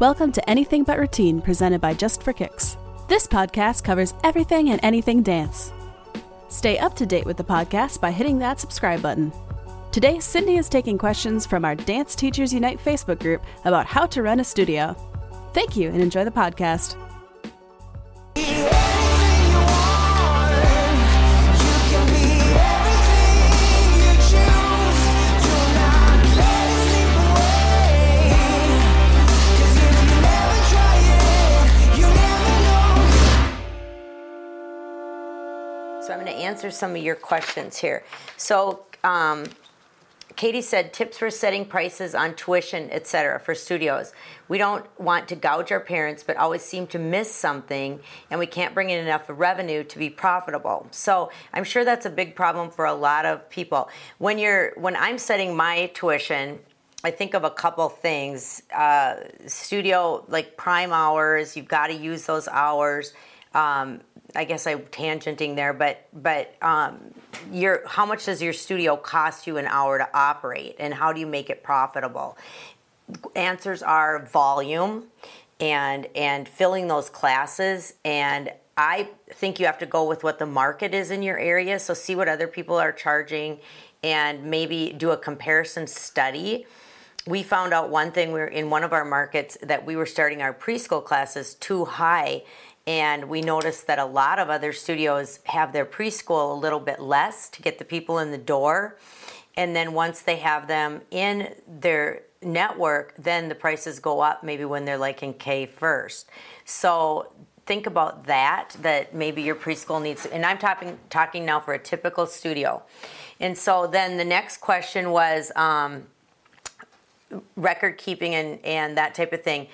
Welcome to Anything But Routine, presented by Just for Kicks. This podcast covers everything and anything dance. Stay up to date with the podcast by hitting that subscribe button. Today, Cindy is taking questions from our Dance Teachers Unite Facebook group about how to run a studio. Thank you and enjoy the podcast. To answer some of your questions here. So um, Katie said tips for setting prices on tuition, etc., for studios. We don't want to gouge our parents, but always seem to miss something, and we can't bring in enough revenue to be profitable. So I'm sure that's a big problem for a lot of people. When you're when I'm setting my tuition, I think of a couple things. Uh, studio like prime hours, you've got to use those hours. Um, I guess I'm tangenting there, but but um, your how much does your studio cost you an hour to operate, and how do you make it profitable? Answers are volume, and and filling those classes, and I think you have to go with what the market is in your area. So see what other people are charging, and maybe do a comparison study we found out one thing we were in one of our markets that we were starting our preschool classes too high and we noticed that a lot of other studios have their preschool a little bit less to get the people in the door. And then once they have them in their network, then the prices go up maybe when they're like in K first. So think about that, that maybe your preschool needs, and I'm talking, talking now for a typical studio. And so then the next question was um, record keeping and, and that type of thing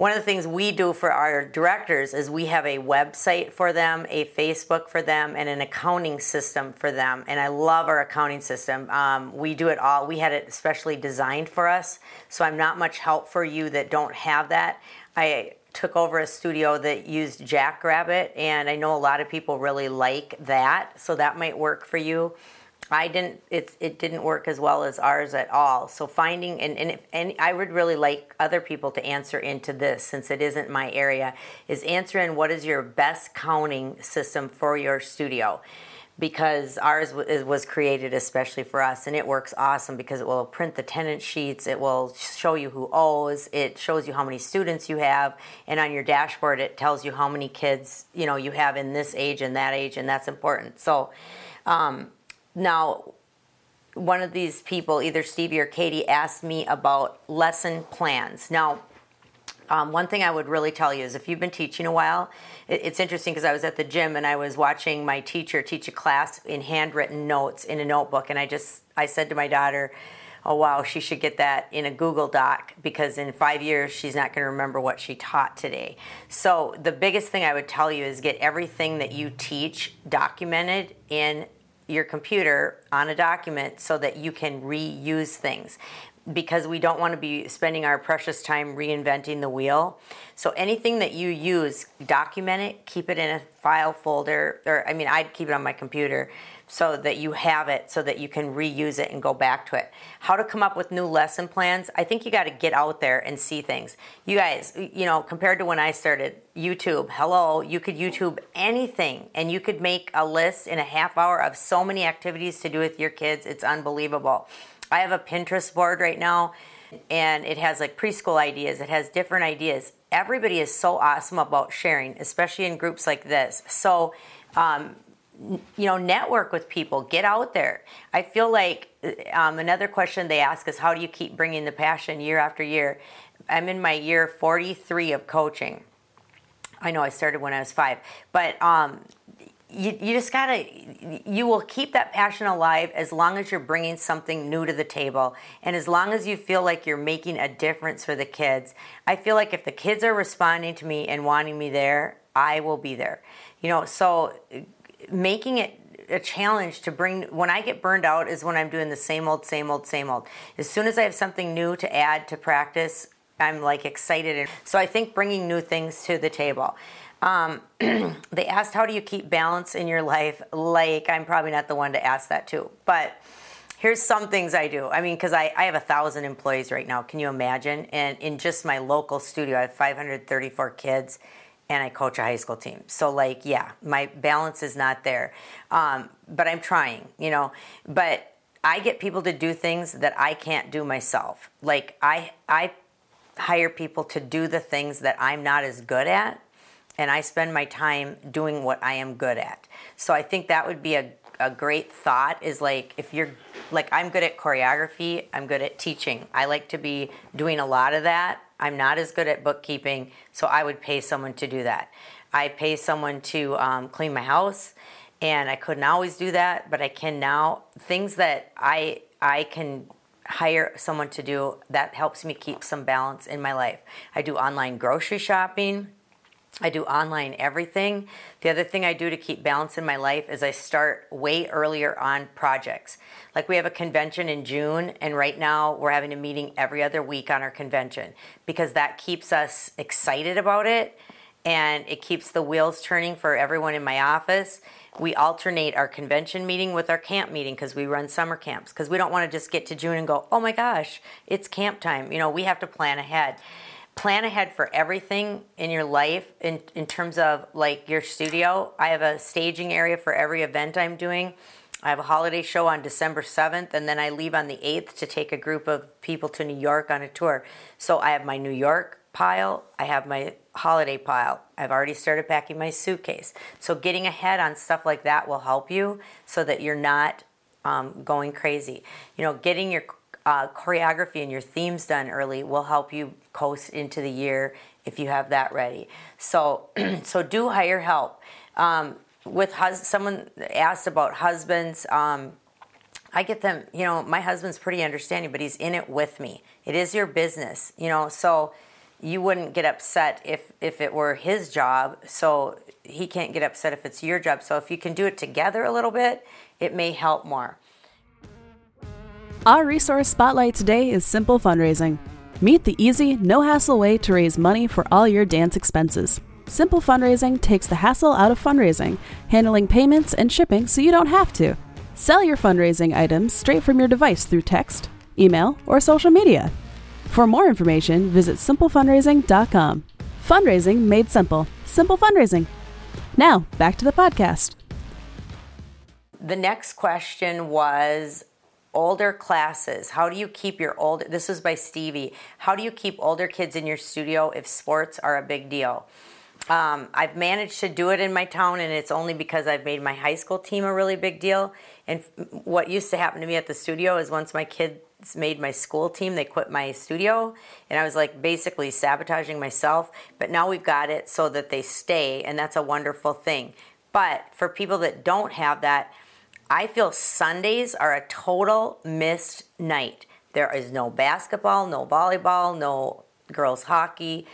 one of the things we do for our directors is we have a website for them, a Facebook for them, and an accounting system for them. And I love our accounting system. Um, we do it all. We had it specially designed for us, so I'm not much help for you that don't have that. I took over a studio that used Jackrabbit, and I know a lot of people really like that, so that might work for you. I didn't. It it didn't work as well as ours at all. So finding and and and I would really like other people to answer into this since it isn't my area. Is answer in what is your best counting system for your studio? Because ours was created especially for us, and it works awesome because it will print the tenant sheets. It will show you who owes. It shows you how many students you have, and on your dashboard it tells you how many kids you know you have in this age and that age, and that's important. So. Um, now, one of these people, either Stevie or Katie, asked me about lesson plans. Now, um, one thing I would really tell you is if you've been teaching a while, it, it's interesting because I was at the gym and I was watching my teacher teach a class in handwritten notes in a notebook, and I just I said to my daughter, "Oh wow, she should get that in a Google Doc because in five years she's not going to remember what she taught today." So the biggest thing I would tell you is get everything that you teach documented in your computer on a document so that you can reuse things because we don't want to be spending our precious time reinventing the wheel. So anything that you use, document it, keep it in a file folder, or I mean, I'd keep it on my computer so that you have it so that you can reuse it and go back to it. How to come up with new lesson plans? I think you got to get out there and see things. You guys, you know, compared to when I started YouTube, hello, you could YouTube anything and you could make a list in a half hour of so many activities to do with your kids. It's unbelievable. I have a Pinterest board right now and it has like preschool ideas, it has different ideas. Everybody is so awesome about sharing, especially in groups like this. So, um, you know, network with people, get out there. I feel like um, another question they ask is, how do you keep bringing the passion year after year? I'm in my year 43 of coaching. I know I started when I was five, but um, you, you just gotta, you will keep that passion alive as long as you're bringing something new to the table and as long as you feel like you're making a difference for the kids. I feel like if the kids are responding to me and wanting me there, I will be there. You know, so making it a challenge to bring when I get burned out is when I'm doing the same old, same old, same old. As soon as I have something new to add to practice, I'm like excited. So I think bringing new things to the table. Um, they asked, How do you keep balance in your life? Like, I'm probably not the one to ask that too. But here's some things I do. I mean, because I, I have a thousand employees right now. Can you imagine? And in just my local studio, I have 534 kids and I coach a high school team. So, like, yeah, my balance is not there. Um, but I'm trying, you know. But I get people to do things that I can't do myself. Like, I, I hire people to do the things that I'm not as good at. And I spend my time doing what I am good at. So I think that would be a a great thought is like if you're like I'm good at choreography, I'm good at teaching. I like to be doing a lot of that. I'm not as good at bookkeeping, so I would pay someone to do that. I pay someone to um, clean my house, and I couldn't always do that, but I can now. Things that I I can hire someone to do that helps me keep some balance in my life. I do online grocery shopping. I do online everything. The other thing I do to keep balance in my life is I start way earlier on projects. Like we have a convention in June, and right now we're having a meeting every other week on our convention because that keeps us excited about it and it keeps the wheels turning for everyone in my office. We alternate our convention meeting with our camp meeting because we run summer camps because we don't want to just get to June and go, oh my gosh, it's camp time. You know, we have to plan ahead plan ahead for everything in your life in, in terms of like your studio. I have a staging area for every event I'm doing. I have a holiday show on December 7th, and then I leave on the 8th to take a group of people to New York on a tour. So I have my New York pile, I have my holiday pile. I've already started packing my suitcase. So getting ahead on stuff like that will help you so that you're not um, going crazy. You know, getting your uh, choreography and your themes done early will help you coast into the year if you have that ready. So, so do hire help. Um, with hus- someone asked about husbands. Um, I get them. You know, my husband's pretty understanding, but he's in it with me. It is your business. You know, so you wouldn't get upset if if it were his job. So he can't get upset if it's your job. So if you can do it together a little bit, it may help more. Our resource spotlight today is Simple Fundraising. Meet the easy, no hassle way to raise money for all your dance expenses. Simple Fundraising takes the hassle out of fundraising, handling payments and shipping so you don't have to. Sell your fundraising items straight from your device through text, email, or social media. For more information, visit simplefundraising.com. Fundraising made simple. Simple fundraising. Now, back to the podcast. The next question was older classes? How do you keep your old this is by stevie. How do you keep older kids in your studio if sports are a big deal? Um, i've managed to do it in my town and it's only because i've made my high school team a really big deal. And what used to happen to me at the studio is once my kids made my school team they quit my studio and i was like basically sabotaging myself. But now we've got it so that they stay and that's a wonderful thing. But for people that don't have that I feel Sundays are a total missed night. There is no basketball, no volleyball, no girls hockey,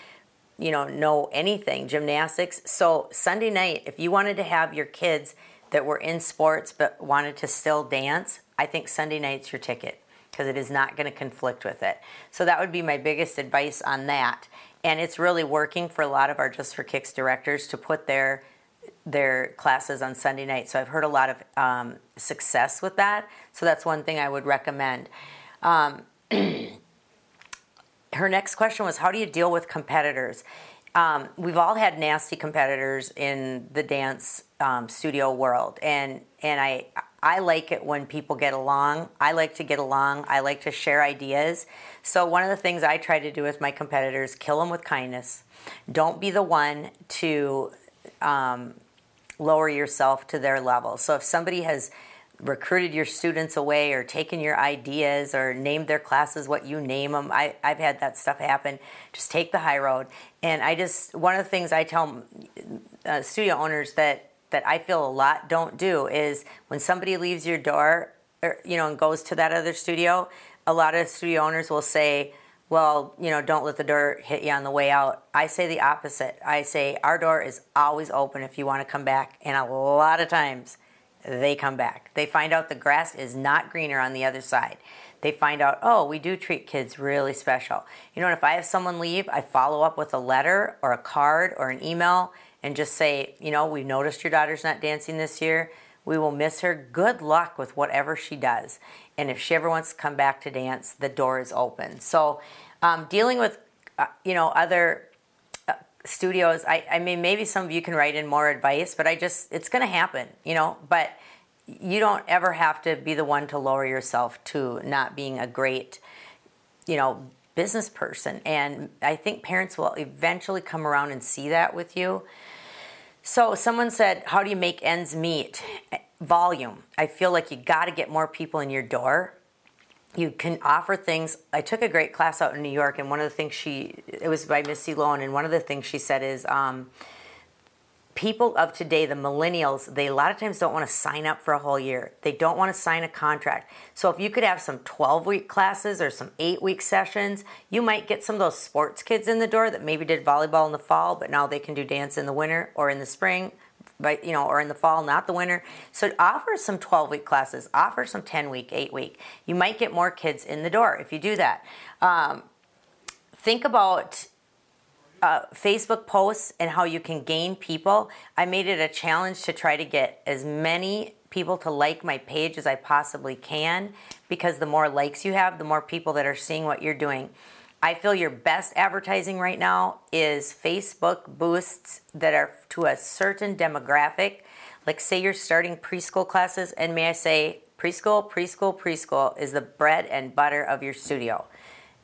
you know, no anything, gymnastics. So Sunday night, if you wanted to have your kids that were in sports but wanted to still dance, I think Sunday night's your ticket because it is not going to conflict with it. So that would be my biggest advice on that. And it's really working for a lot of our Just for Kicks directors to put their their classes on Sunday night. So I've heard a lot of um, success with that. So that's one thing I would recommend. Um, her next question was How do you deal with competitors? Um, we've all had nasty competitors in the dance um, studio world, and and I I like it when people get along. I like to get along. I like to share ideas. So one of the things I try to do with my competitors: kill them with kindness. Don't be the one to um, lower yourself to their level. So if somebody has recruited your students away or taken your ideas or named their classes what you name them, I, I've had that stuff happen. Just take the high road. And I just, one of the things I tell uh, studio owners that, that I feel a lot don't do is when somebody leaves your door, or, you know, and goes to that other studio, a lot of studio owners will say, well, you know, don't let the door hit you on the way out. I say the opposite. I say our door is always open if you want to come back. And a lot of times they come back. They find out the grass is not greener on the other side. They find out, oh, we do treat kids really special. You know, if I have someone leave, I follow up with a letter or a card or an email and just say, you know, we've noticed your daughter's not dancing this year. We will miss her. Good luck with whatever she does. And if she ever wants to come back to dance, the door is open. So, um, dealing with, uh, you know, other uh, studios, I, I mean, maybe some of you can write in more advice, but I just, it's going to happen, you know, but you don't ever have to be the one to lower yourself to not being a great, you know, business person. And I think parents will eventually come around and see that with you. So someone said, How do you make ends meet? Volume. I feel like you got to get more people in your door. You can offer things. I took a great class out in New York, and one of the things she, it was by Misty Lown, and one of the things she said is, um, people of today, the millennials, they a lot of times don't want to sign up for a whole year. They don't want to sign a contract. So if you could have some 12 week classes or some eight week sessions, you might get some of those sports kids in the door that maybe did volleyball in the fall, but now they can do dance in the winter or in the spring. But you know, or in the fall, not the winter. So offer some 12 week classes, offer some 10 week, 8 week. You might get more kids in the door if you do that. Um, think about uh, Facebook posts and how you can gain people. I made it a challenge to try to get as many people to like my page as I possibly can because the more likes you have, the more people that are seeing what you're doing. I feel your best advertising right now is Facebook boosts that are to a certain demographic. Like, say you're starting preschool classes, and may I say, preschool, preschool, preschool is the bread and butter of your studio.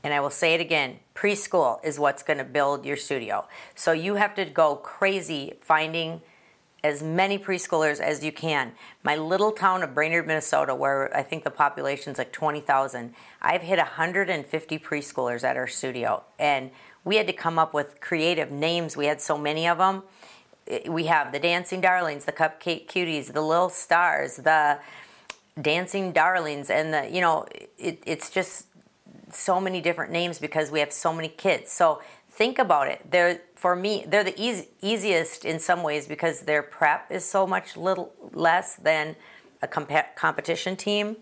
And I will say it again preschool is what's going to build your studio. So you have to go crazy finding as many preschoolers as you can. My little town of Brainerd, Minnesota, where I think the population is like 20,000, I've hit 150 preschoolers at our studio. And we had to come up with creative names. We had so many of them. Eh, we have the Dancing Darlings, the Cupcake Cuties, the Little Stars, the Dancing Darlings, and the, you know, it, it's just so many different names because we have so many kids. So think about it. They're for me, they're the easy, easiest in some ways because their prep is so much little less than a comp- competition team.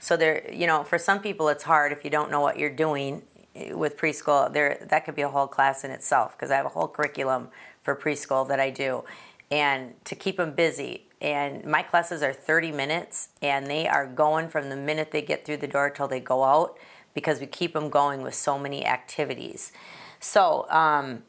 So they're, you know, for some people it's hard if you don't know what you're doing eh, with preschool. There, that could be a whole class in itself because I have a whole curriculum for preschool that I do, and to keep them busy. And my classes are 30 minutes, and they are going from the minute they get through the door till they go out because we keep them going with so many activities. So, um,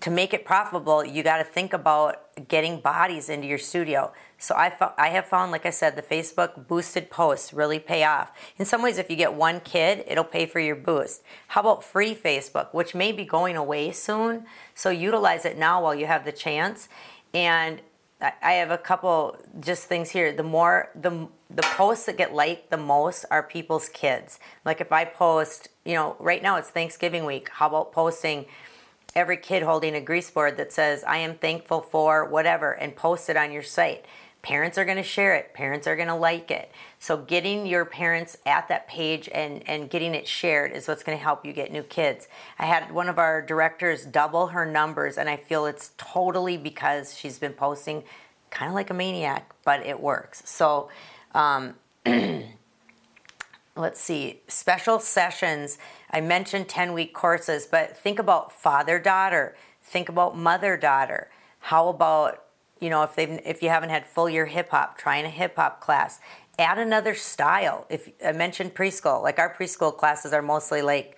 to make it profitable, you got to think about getting bodies into your studio. So I, fo- I have found, like I said, the Facebook boosted posts really pay off. In some ways, if you get one kid, it'll pay for your boost. How about free Facebook, which may be going away soon? So utilize it now while you have the chance. And I have a couple just things here. The more the the posts that get liked the most are people's kids. Like if I post, you know, right now it's Thanksgiving week. How about posting every kid holding a grease board that says I am thankful for whatever and post it on your site? Parents are going to share it. Parents are going to like it. So getting your parents at that page and, and getting it shared is what's going to help you get new kids. I had one of our directors double her numbers, and I feel it's totally because she's been posting kind of like a maniac, but it works. So um, let's see, special sessions. I mentioned 10 week courses, but think about father daughter, think about mother daughter. How about you know, if they if you haven't had full year hip hop, trying a hip hop class. Add another style. If I mentioned preschool, like our preschool classes are mostly like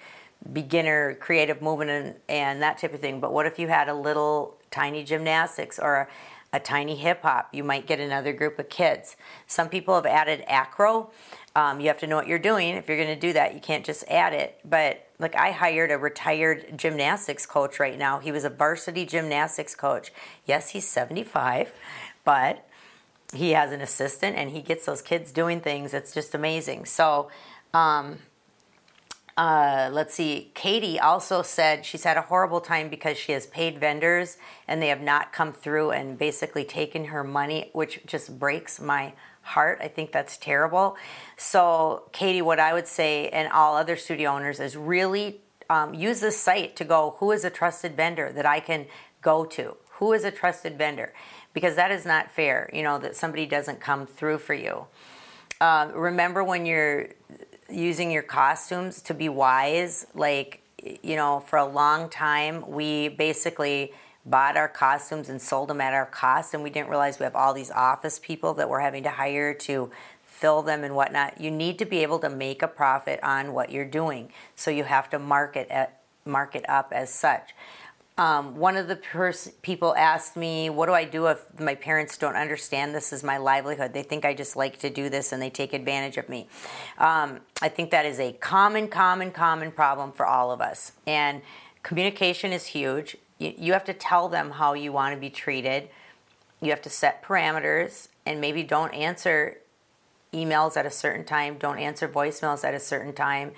beginner creative movement and, and that type of thing. But what if you had a little tiny gymnastics or a, tiny hip hop? You might get another group of kids. Some people have added acro. Um, you have to know what you're doing. If you're going to do that, you can't just add it. But like I hired a retired gymnastics coach right now. He was a varsity gymnastics coach. Yes, he's 75, but he has an assistant and he gets those kids doing things. It's just amazing. So, um, uh, let's see. Katie also said she's had a horrible time because she has paid vendors and they have not come through and basically taken her money, which just breaks my heart. I think that's terrible. So, Katie, what I would say, and all other studio owners, is really um, use this site to go who is a trusted vendor that I can go to? Who is a trusted vendor? Because that is not fair, you know, that somebody doesn't come through for you. Uh, remember when you're using your costumes to be wise, like, you know, for a long time, we basically bought our costumes and sold them at our cost, and we didn't realize we have all these office people that we're having to hire to fill them and whatnot. You need to be able to make a profit on what you're doing, so you have to market at, market up as such. Um, one of the pers- people asked me, What do I do if my parents don't understand this is my livelihood? They think I just like to do this and they take advantage of me. Um, I think that is a common, common, common problem for all of us. And communication is huge. You, you have to tell them how you want to be treated, you have to set parameters, and maybe don't answer emails at a certain time, don't answer voicemails at a certain time,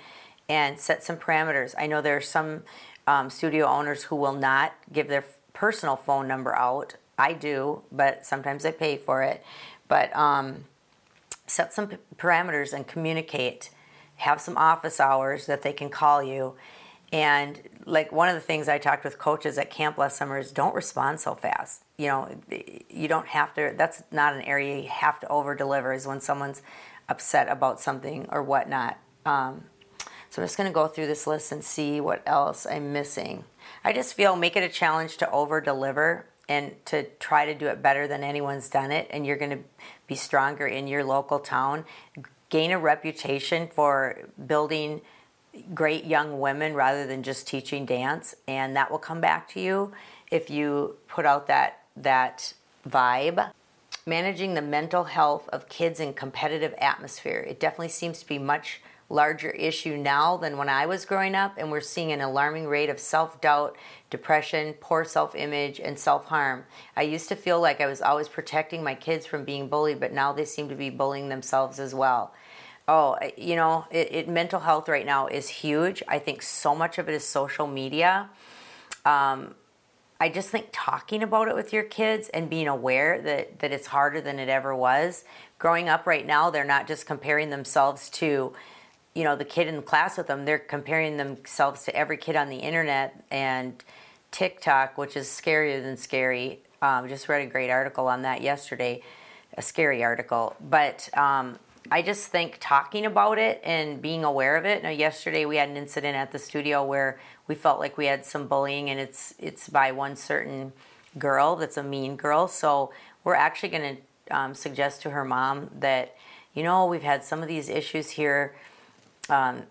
and set some parameters. I know there are some um, studio owners who will not give their personal phone number out. I do, but sometimes I pay for it. But um, set some parameters and communicate. Have some office hours that they can call you. And like one of the things I talked with coaches at camp last summer is don't respond so fast. You know, you don't have to. That's not an area you have to over deliver. Is when someone's upset about something or whatnot. Um, so I'm just going to go through this list and see what else I'm missing. I just feel make it a challenge to over deliver and to try to do it better than anyone's done it, and you're going to be stronger in your local town. Gain a reputation for building great young women rather than just teaching dance, and that will come back to you if you put out that that vibe. Managing the mental health of kids in competitive atmosphere. It definitely seems to be much larger issue now than when I was growing up, and we're seeing an alarming rate of self doubt, depression, poor self image, and self harm. I used to feel like I was always protecting my kids from being bullied, but now they seem to be bullying themselves as well. Oh, you know, it, it mental health right now is huge. I think so much of it is social media. Um, I just think talking about it with your kids and being aware that, that it's harder than it ever was. Growing up right now, they're not just comparing themselves to you know the kid in the class with them. They're comparing themselves to every kid on the internet and tiktok which is scarier than scary. Um, just read a great article on that yesterday a scary article. But um, i just think talking about it and being aware of it. Now yesterday we had an incident at the studio where we felt like we had some bullying and it's it's by one certain girl that's a mean girl. So we're actually going to um, suggest to her mom that you know we've had some of these issues here um,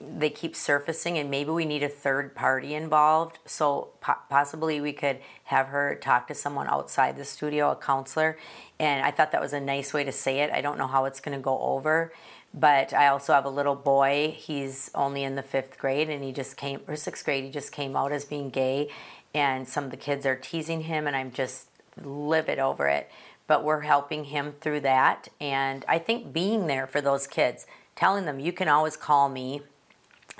they keep surfacing and maybe we need a third party involved. So po- possibly we could have her talk to someone outside the studio a counselor. And i thought that was a nice way to say it. I don't know how it's going to go over but i also have a little boy. He's only in the fifth grade and he just came or sixth grade he just came out as being gay. And some of the kids are teasing him and i'm just livid over it. But we're helping him through that. And i think being there for those kids telling them you can always call me.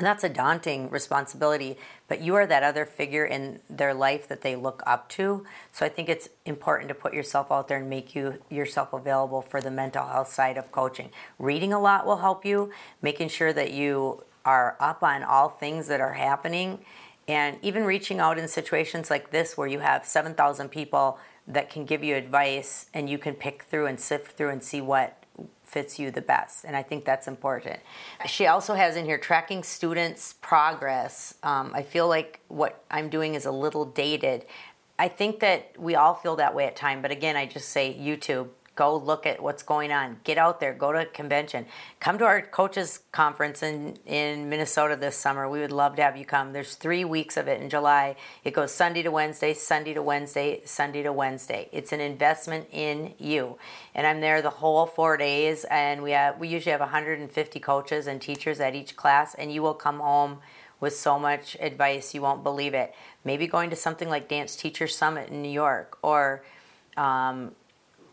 And that's a daunting responsibility, but you are that other figure in their life that they look up to. So I think it's important to put yourself out there and make you yourself available for the mental health side of coaching. Reading a lot will help you, making sure that you are up on all things that are happening and even reaching out in situations like this where you have 7,000 people that can give you advice and you can pick through and sift through and see what fits you the best. And I think that's important. She also has in here tracking students' progress. Um, I feel like what I'm doing is a little dated. I think that we all feel that way at time, but again, I just say YouTube Go look at what's going on. Get out there. Go to a convention. Come to our coaches conference in, in Minnesota this summer. We would love to have you come. There's three weeks of it in July. It goes Sunday to Wednesday, Sunday to Wednesday, Sunday to Wednesday. It's an investment in you. And I'm there the whole four days. And we have we usually have 150 coaches and teachers at each class. And you will come home with so much advice you won't believe it. Maybe going to something like Dance Teacher Summit in New York or um,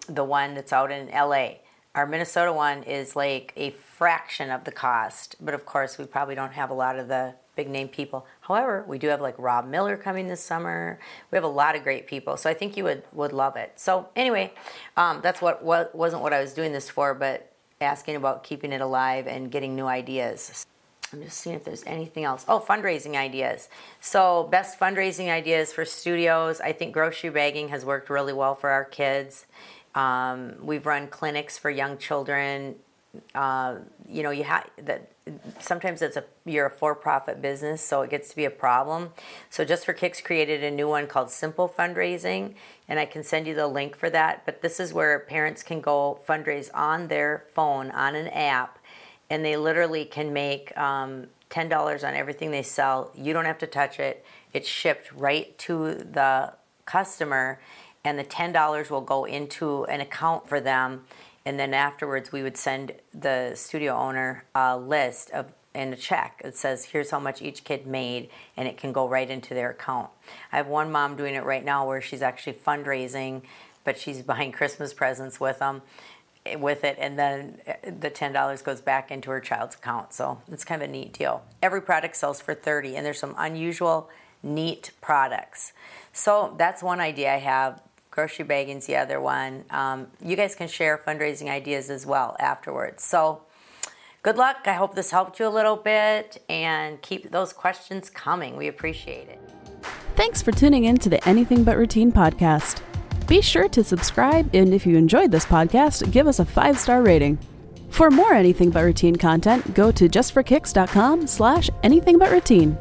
the one that's out in LA. Our Minnesota one is like a fraction of the cost, but of course, we probably don't have a lot of the big name people. However, we do have like Rob Miller coming this summer. We have a lot of great people, so I think you would would love it. So anyway, um, that's what, what wasn't what I was doing this for, but asking about keeping it alive and getting new ideas. I'm just seeing if there's anything else. Oh, fundraising ideas. So, best fundraising ideas for studios. I think grocery bagging has worked really well for our kids. Um, we've run clinics for young children uh, you know, you have that sometimes it's a you're a for-profit business, so it gets to be a problem. So Just for Kicks created a new one called Simple Fundraising, and I can send you the link for that. But this is where parents can go fundraise on their phone on an app, and they literally can make um, ten dollars on everything they sell. You don't have to touch it; it's shipped right to the customer, and the ten dollars will go into an account for them. And then afterwards we would send the studio owner a list of and a check. That says here's how much each kid made and it can go right into their account. I have one mom doing it right now where she's actually fundraising but she's buying christmas presents with them with it and then uh, the $10 goes back into her child's account. So it's kind of a neat deal. Every product sells for 30 and there's some unusual neat products. So that's one idea i have grocery bagging's the other one. Um, you guys can share fundraising ideas as well afterwards. So good luck. I hope this helped you a little bit and keep those questions coming. We appreciate it. Thanks for tuning in to the Anything But Routine podcast. Be sure to subscribe, and if you enjoyed this podcast, give us a five star rating. For more Anything But Routine content, go to justforkicks.com slash anything but routine.